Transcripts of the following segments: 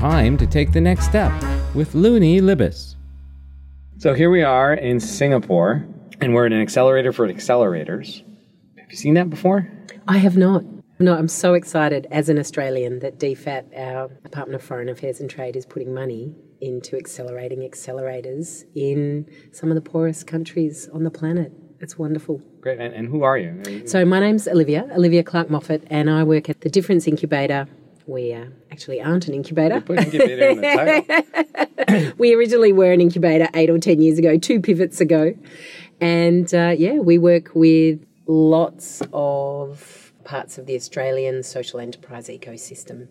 Time to take the next step with Luni Libes. So here we are in Singapore, and we're at an accelerator for accelerators. Have you seen that before? I have not. No, I'm so excited as an Australian that DFAT, our Department of Foreign Affairs and Trade, is putting money into accelerating accelerators in some of the poorest countries on the planet. It's wonderful. Great. And, and who are you? So my name's Olivia, Olivia Clark Moffatt, and I work at the Difference Incubator. We uh, actually aren't an incubator. Incubator in the title. we originally were an incubator eight or ten years ago, two pivots ago, and uh, yeah, we work with lots of parts of the Australian social enterprise ecosystem.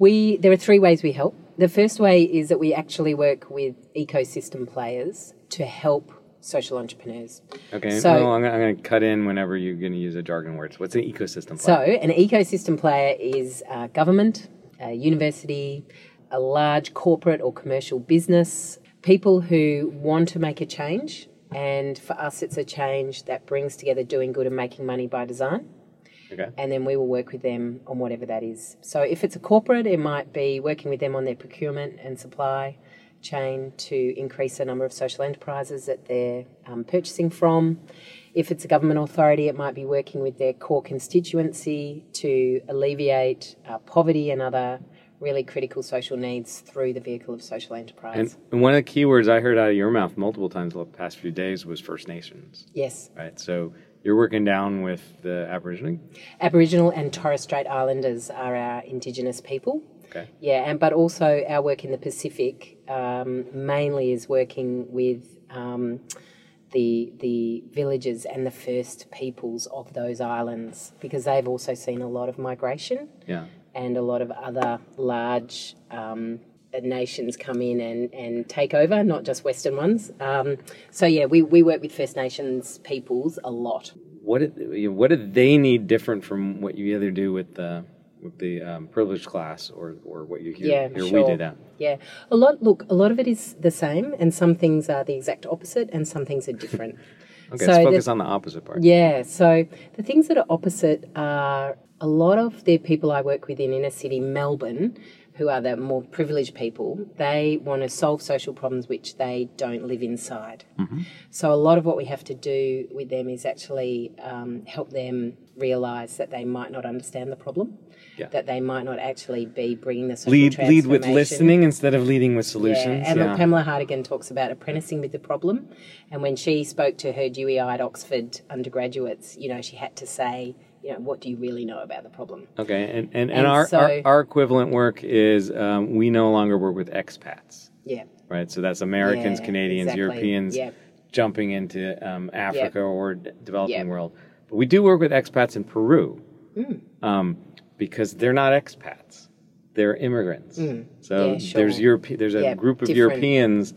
We there are three ways we help. The first way is that we actually work with ecosystem players to help social entrepreneurs. Okay. So- no, I'm, going to cut in whenever you're going to use a jargon words. What's an ecosystem? Player? So, an ecosystem player is a government, a university, a large corporate or commercial business, people who want to make a change. And for us, it's a change that brings together doing good and making money by design. okay. And then we will work with them on whatever that is. So, if it's a corporate, it might be working with them on their procurement and supply chain to increase the number of social enterprises that they're um, purchasing from. If it's a government authority, it might be working with their core constituency to alleviate uh, poverty and other really critical social needs through the vehicle of social enterprise. And, and one of the key words I heard out of your mouth multiple times the past few days was First Nations, yes, right? So you're working down with the Aboriginal. Aboriginal and Torres Strait Islanders are our Indigenous people. Okay. Yeah, and but also our work in the Pacific um, mainly is working with um, the the villages and the first peoples of those islands because they've also seen a lot of migration Yeah. and a lot of other large um, nations come in and, and take over, not just Western ones. Um, so yeah, we, we work with First Nations peoples a lot. What did, what do they need different from what you either do with the the um, privileged class or, or what you hear, Yeah, hear sure. we do that? Yeah, a lot. Look, a lot of it is the same, and some things are the exact opposite, and some things are different. Okay, So let's the- focus on the opposite part. Yeah, so the things that are opposite are a lot of the people I work with in inner city Melbourne, who are the more privileged people, they want to solve social problems which they don't live inside. So a lot of what we have to do with them is actually um, help them realise that they might not understand the problem, Yeah. that they might not actually be bringing the social Lead lead with listening instead of leading with solutions. Yeah, and look, Pamela Hartigan talks about apprenticing with the problem. And when she spoke to her Dewey-eyed Oxford undergraduates, you know, she had to say, you know, what do you really know about the problem? Okay, and, and, and, And our, so- our, our equivalent work is um, we no longer work with expats, Yeah, right? So that's Americans, Yeah, Canadians, exactly. Europeans Yep. jumping into um, Africa or d- developing Yep. world. But we do work with expats in Peru Mm. um, because they're not expats; they're immigrants. So Mm. Yeah, sure. there's Europe, there's a Yep, group of different. Europeans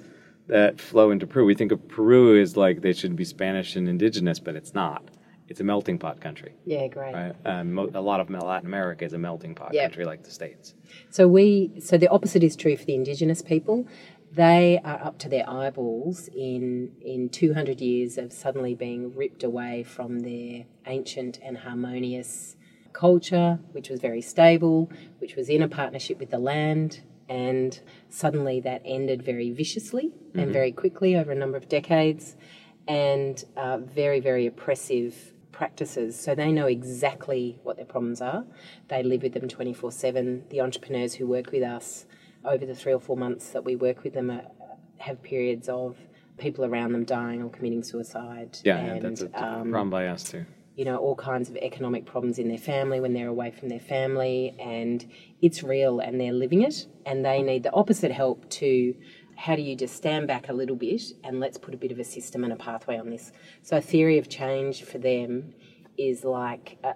that flow into Peru. We think of Peru as like they should be Spanish and indigenous, but it's not. It's a melting pot country. yeah, great. Right. Um, a lot of Latin America is a melting pot Yep. country like the States. So we, so the opposite is true for the Indigenous people. They are up to their eyeballs in in 200 years of suddenly being ripped away from their ancient and harmonious culture, which was very stable, which was in a partnership with the land, and suddenly that ended very viciously and very quickly over a number of decades, and uh, very very oppressive practices. So they know exactly what their problems are. They live with them 24 7. The entrepreneurs who work with us over the three or four months that we work with them are, have periods of people around them dying or committing suicide. Yeah, yeah, that's a um, problem by us too. You know, all kinds of economic problems in their family when they're away from their family, and it's real and they're living it, and they need the opposite help to how do you just stand back a little bit and let's put a bit of a system and a pathway on this. So, a theory of change for them is like a,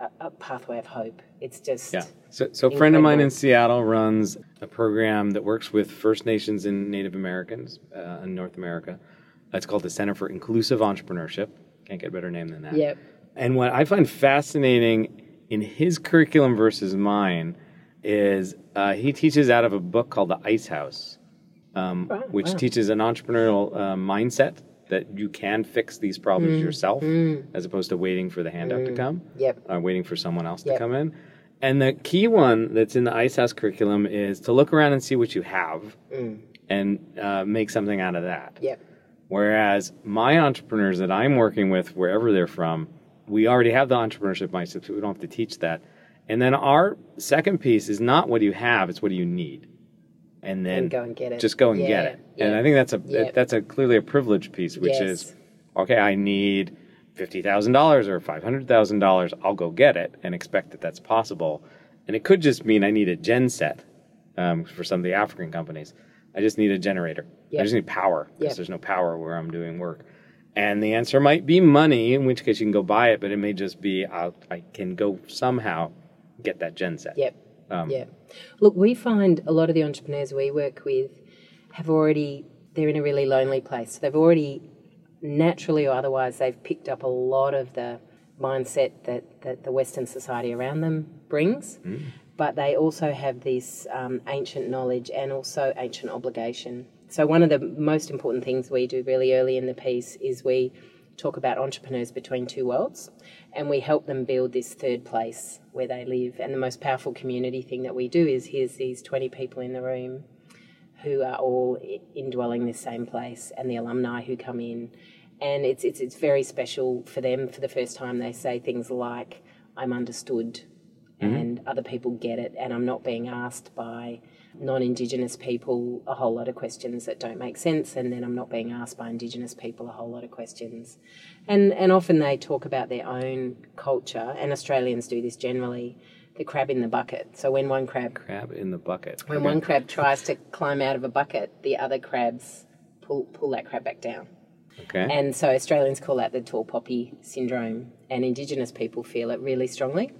a, a pathway of hope. It's just, Yeah. So, so a friend of mine in Seattle runs a program that works with First Nations and Native Americans uh, in North America. It's called the Center for Inclusive Entrepreneurship. Can't get a better name than that. Yep. And what I find fascinating in his curriculum versus mine is uh, he teaches out of a book called The Ice House, um, Right, which wow. teaches an entrepreneurial uh, mindset that you can fix these problems Mm, yourself as opposed to waiting for the handout to come, Yep. uh, waiting for someone else to come in. And the key one that's in the Ice House curriculum is to look around and see what you have and uh, make something out of that. Yep. Whereas my entrepreneurs that I'm working with, wherever they're from, we already have the entrepreneurship mindset, so we don't have to teach that. And then our second piece is not what do you have, it's what do you need. And then And go and get it. just go and get Yeah, it. And. I think that's a Yeah. that's a clearly a privilege piece, which Yes. is okay, I need fifty thousand dollars or five hundred thousand dollars, I'll go get it and expect that that's possible. And it could just mean I need a gen set um, for some of the African companies. I just need a generator. Yeah. I just need power because Yeah. there's no power where I'm doing work. And the answer might be money, in which case you can go buy it, but it may just be I'll, I can go somehow get that gen set. Yep. Um, yeah. Look, we find a lot of the entrepreneurs we work with have already, they're in a really lonely place. They've already, naturally or otherwise, they've picked up a lot of the mindset that, that the Western society around them brings. But they also have this um, ancient knowledge and also ancient obligation. So, one of the most important things we do really early in the piece is we talk about entrepreneurs between two worlds and we help them build this third place where they live. And the most powerful community thing that we do is here's these 20 people in the room who are all indwelling this same place and the alumni who come in. And it's, it's, it's very special for them. For the first time, they say things like, I'm understood mm-hmm. and other people get it, and I'm not being asked by non Indigenous people a whole lot of questions that don't make sense, and then I'm not being asked by Indigenous people a whole lot of questions. And, and often they talk about their own culture, and Australians do this generally the crab in the bucket. So when one crab Crab in the bucket. when Okay. one crab tries to climb out of a bucket, the other crabs pull pull that crab back down. Okay. And so Australians call that the tall poppy syndrome, and Indigenous people feel it really strongly.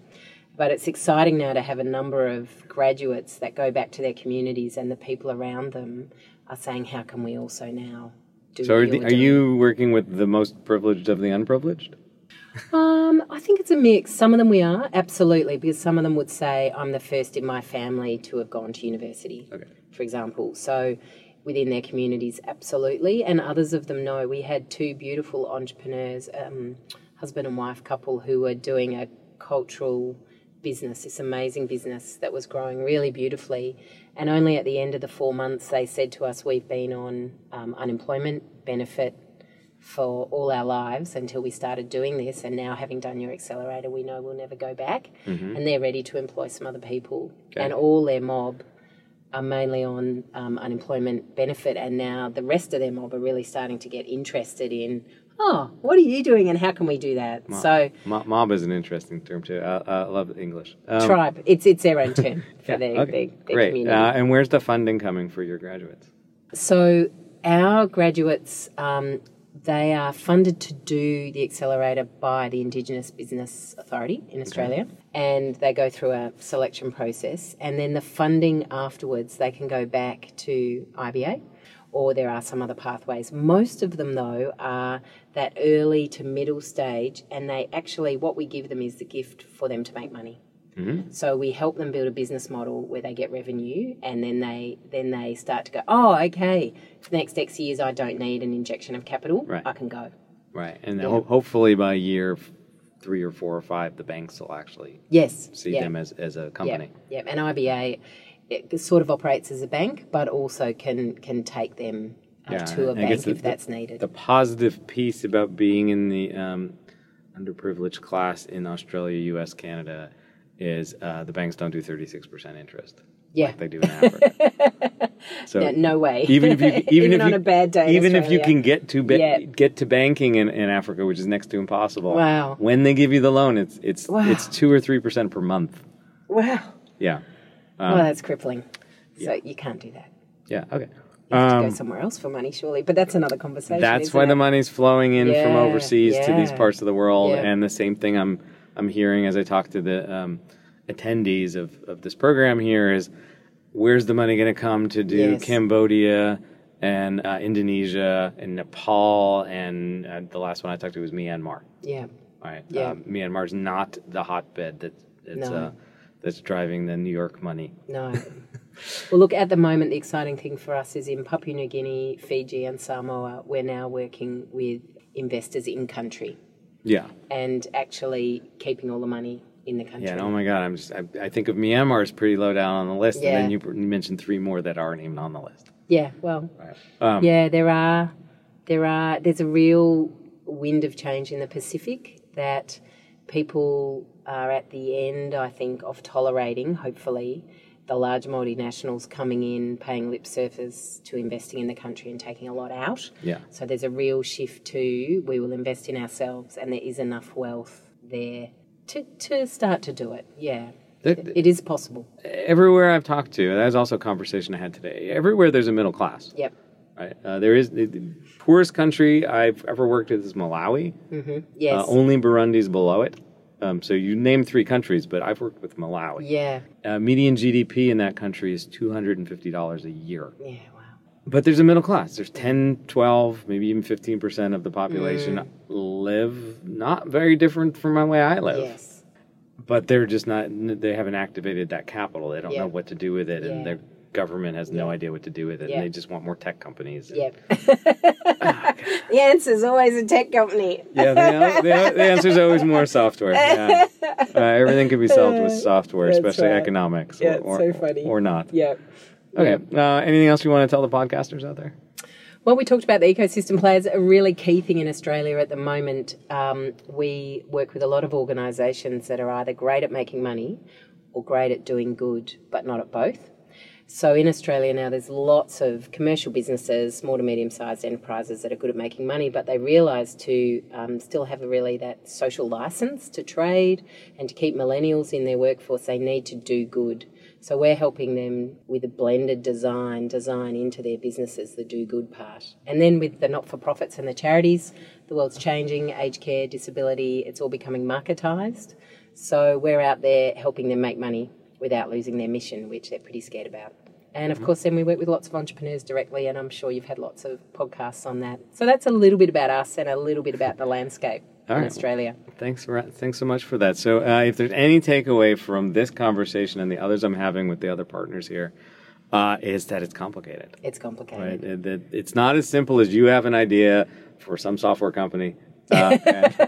But it's exciting now to have a number of graduates that go back to their communities, and the people around them are saying, "How can we also now do?" so are, the, are you working with the most privileged of the unprivileged? Um, I think it's a mix. Some of them we are absolutely, because some of them would say, "I'm the first in my family to have gone to university." Okay. for example. So within their communities, absolutely. And others of them know. We had two beautiful entrepreneurs, um, husband and wife couple, who were doing a cultural business, this amazing business that was growing really beautifully. And only at the end of the four months, they said to us, We've been on um, unemployment benefit for all our lives until we started doing this. And now, having done your accelerator, we know we'll never go back. And they're ready to employ some other people. Okay. And all their mob are mainly on um, unemployment benefit, and now the rest of their mob are really starting to get interested in, oh, what are you doing, and how can we do that? So, Mo- mob is an interesting term too. I, I love English. Um, tribe, it's it's their own term for yeah, their, okay, their, their great. community. Uh, and where's the funding coming for your graduates? So our graduates, um, they are funded to do the accelerator by the Indigenous Business Authority in Australia, and they go through a selection process, and then the funding afterwards they can go back to IBA. Or there are some other pathways. Most of them, though, are that early to middle stage, and they actually, what we give them is the gift for them to make money. Mm-hmm. So we help them build a business model where they get revenue, and then they then they start to go, oh, okay, for the next X years, I don't need an injection of capital. Right. I can go. Right, and ho- hopefully by year three or four or five, the banks will actually Yes. see yeah. them as, as a Yeah. company. Yeah. And IBA it sort of operates as a bank, but also can can take them uh, Yeah, to a and I guess bank the- if that's needed. The positive piece about being in the um, underprivileged class in Australia, U.S., Canada, is uh, the banks don't do 36% interest yeah. like they do in Africa. so No, no way. even if you even, Even if on you, a bad day even if you can get to ba- Yeah. get to banking in, in Africa, which is next to impossible. Wow. When they give you the loan, it's it's Wow. it's two or three percent per month. Wow. Yeah, well, that's crippling. So you can't do that. yeah, okay. You have to Um, go somewhere else for money, surely. But that's another conversation. That's why the money's flowing in from Yeah, overseas to these parts of the world, Yeah. and the same thing I'm I'm hearing as I talk to the um, attendees of, of this program here is where's the money going to come to do Yes. Cambodia and uh, Indonesia and Nepal and uh, the last one I talked to was Myanmar. Yeah. All right, Yeah. um, Myanmar's not the hotbed that that's No. uh, that's driving the New York money. No. well, look, at the moment, the exciting thing for us is in Papua New Guinea, Fiji, and Samoa, we're now working with investors in country Yeah, and actually keeping all the money in the country. Yeah, and oh my God, I'm just, I, I think of Myanmar as pretty low down on the list, Yeah. and then you, mentioned three more that aren't even on the list. Yeah, well, Um, yeah, there are, there are, there's a real wind of change in the Pacific that people are at the end, I think, of tolerating, hopefully, the large multinationals coming in, paying lip service to investing in the country and taking a lot out. Yeah. So there's a real shift to we will invest in ourselves and there is enough wealth there to, to start to do it. Yeah. It is possible. Everywhere I've talked to, that was also a conversation I had today. Everywhere there's a middle class. Yep. Right? Uh, there is the, the poorest country I've ever worked with is Malawi. Yes. Uh, only Burundi's below it. Um, so you name three countries, but I've worked with Malawi. yeah. Uh, median GDP in that country is two hundred and fifty dollars a year. Yeah. Wow. But there's a middle class. There's 10, 12, maybe even 15% of the population Mm. live not very different from the way I live. Yes. But they're just not, they haven't activated that capital. They don't Yeah. know what to do with it, and Yeah. Government has no idea what to do with it, Yeah. and they just want more tech companies. Yep. the answer is always a tech company. Yeah, the, the, the answer is always more software. Yeah. Uh, everything can be solved with software, That's especially right. economics, Yeah, or, so funny. or not. Yep. Okay. Uh, anything else you want to tell the podcasters out there? Well, we talked about the ecosystem players. A really key thing in Australia at the moment, um, we work with a lot of organisations that are either great at making money or great at doing good, but not at both. So in Australia now, there's lots of commercial businesses, small to medium sized enterprises that are good at making money, but they realise to um, still have really that social license to trade and to keep millennials in their workforce, they need to do good. So we're helping them with a blended design, design into their businesses, the do good part. And then with the not for profits and the charities, the world's changing, aged care, disability, it's all becoming marketised. So we're out there helping them make money without losing their mission, which they're pretty scared about. And of course, then we work with lots of entrepreneurs directly, and I'm sure you've had lots of podcasts on that. So that's a little bit about us and a little bit about the landscape All in right. Australia. Thanks for thanks so much for that. So, uh, if there's any takeaway from this conversation and the others I'm having with the other partners here, uh, is that it's complicated. It's complicated. Right? It- That it's not as simple as you have an idea for some software company, uh, and,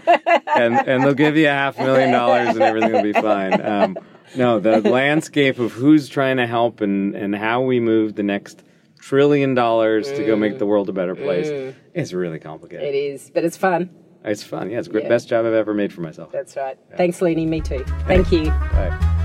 and and they'll give you a half million dollars and everything will be fine. Um, no, the landscape of who's trying to help and and how we move the next trillion dollars to go make the world a better place mm. is really complicated. It is, but it's fun. It's fun. Yeah, it's the Yeah. best job I've ever made for myself. That's right. Thanks, Lenny. Me too. Thank you. Bye.